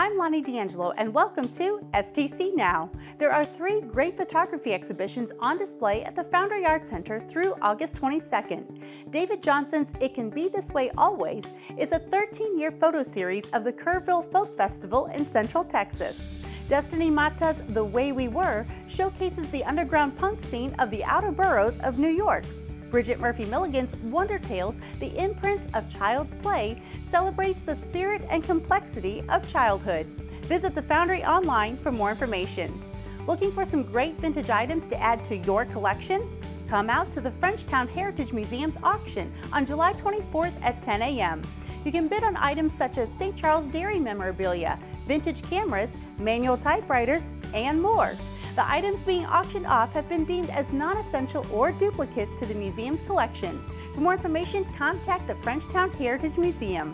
I'm Lonnie D'Angelo, and welcome to STC Now. There are three great photography exhibitions on display at the Foundry Art Center through August 22nd. David Johnson's It Can Be This Way Always is a 13 year photo series of the Kerrville Folk Festival in Central Texas. Destiny Mata's The Way We Were showcases the underground punk scene of the outer boroughs of New York. Bridget Murphy Milligan's Wonder Tales, The Imprints of Child's Play, celebrates the spirit and complexity of childhood. Visit the Foundry online for more information. Looking for some great vintage items to add to your collection? Come out to the Frenchtown Heritage Museum's auction on July 24th at 10 a.m. You can bid on items such as St. Charles Dairy memorabilia, vintage cameras, manual typewriters, and more. The items being auctioned off have been deemed as non-essential or duplicates to the museum's collection. For more information, contact the Frenchtown Heritage Museum.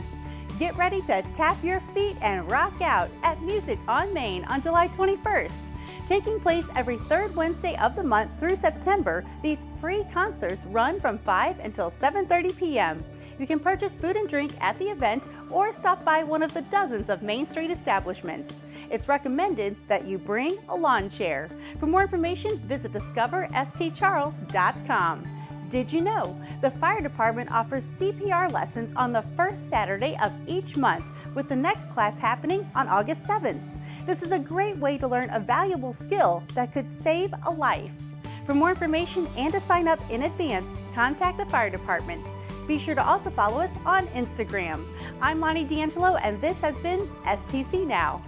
Get ready to tap your feet and rock out at Music on Main on July 21st. Taking place every third Wednesday of the month through September, these free concerts run from 5 until 7:30 p.m. You can purchase food and drink at the event or stop by one of the dozens of Main Street establishments. It's recommended that you bring a lawn chair. For more information, visit discoverstcharles.com. Did you know the fire department offers CPR lessons on the first Saturday of each month, with the next class happening on August 7th? This is a great way to learn a valuable skill that could save a life. For more information and to sign up in advance, contact the fire department. Be sure to also follow us on Instagram. I'm Lonnie D'Angelo, and this has been STC Now.